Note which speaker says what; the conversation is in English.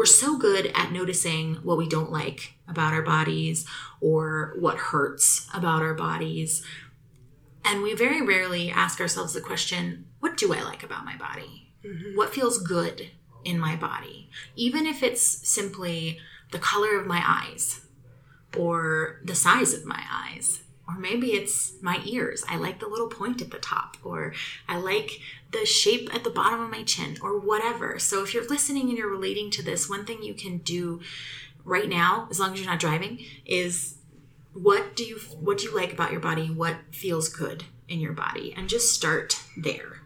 Speaker 1: we're so good at noticing what we don't like about our bodies or what hurts about our bodies. And we very rarely ask ourselves the question what do I like about my body? Mm-hmm. What feels good in my body? Even if it's simply the color of my eyes or the size of my eyes. Or maybe it's my ears. I like the little point at the top, or I like the shape at the bottom of my chin, or whatever. So, if you're listening and you're relating to this, one thing you can do right now, as long as you're not driving, is what do you what do you like about your body? What feels good in your body? And just start there.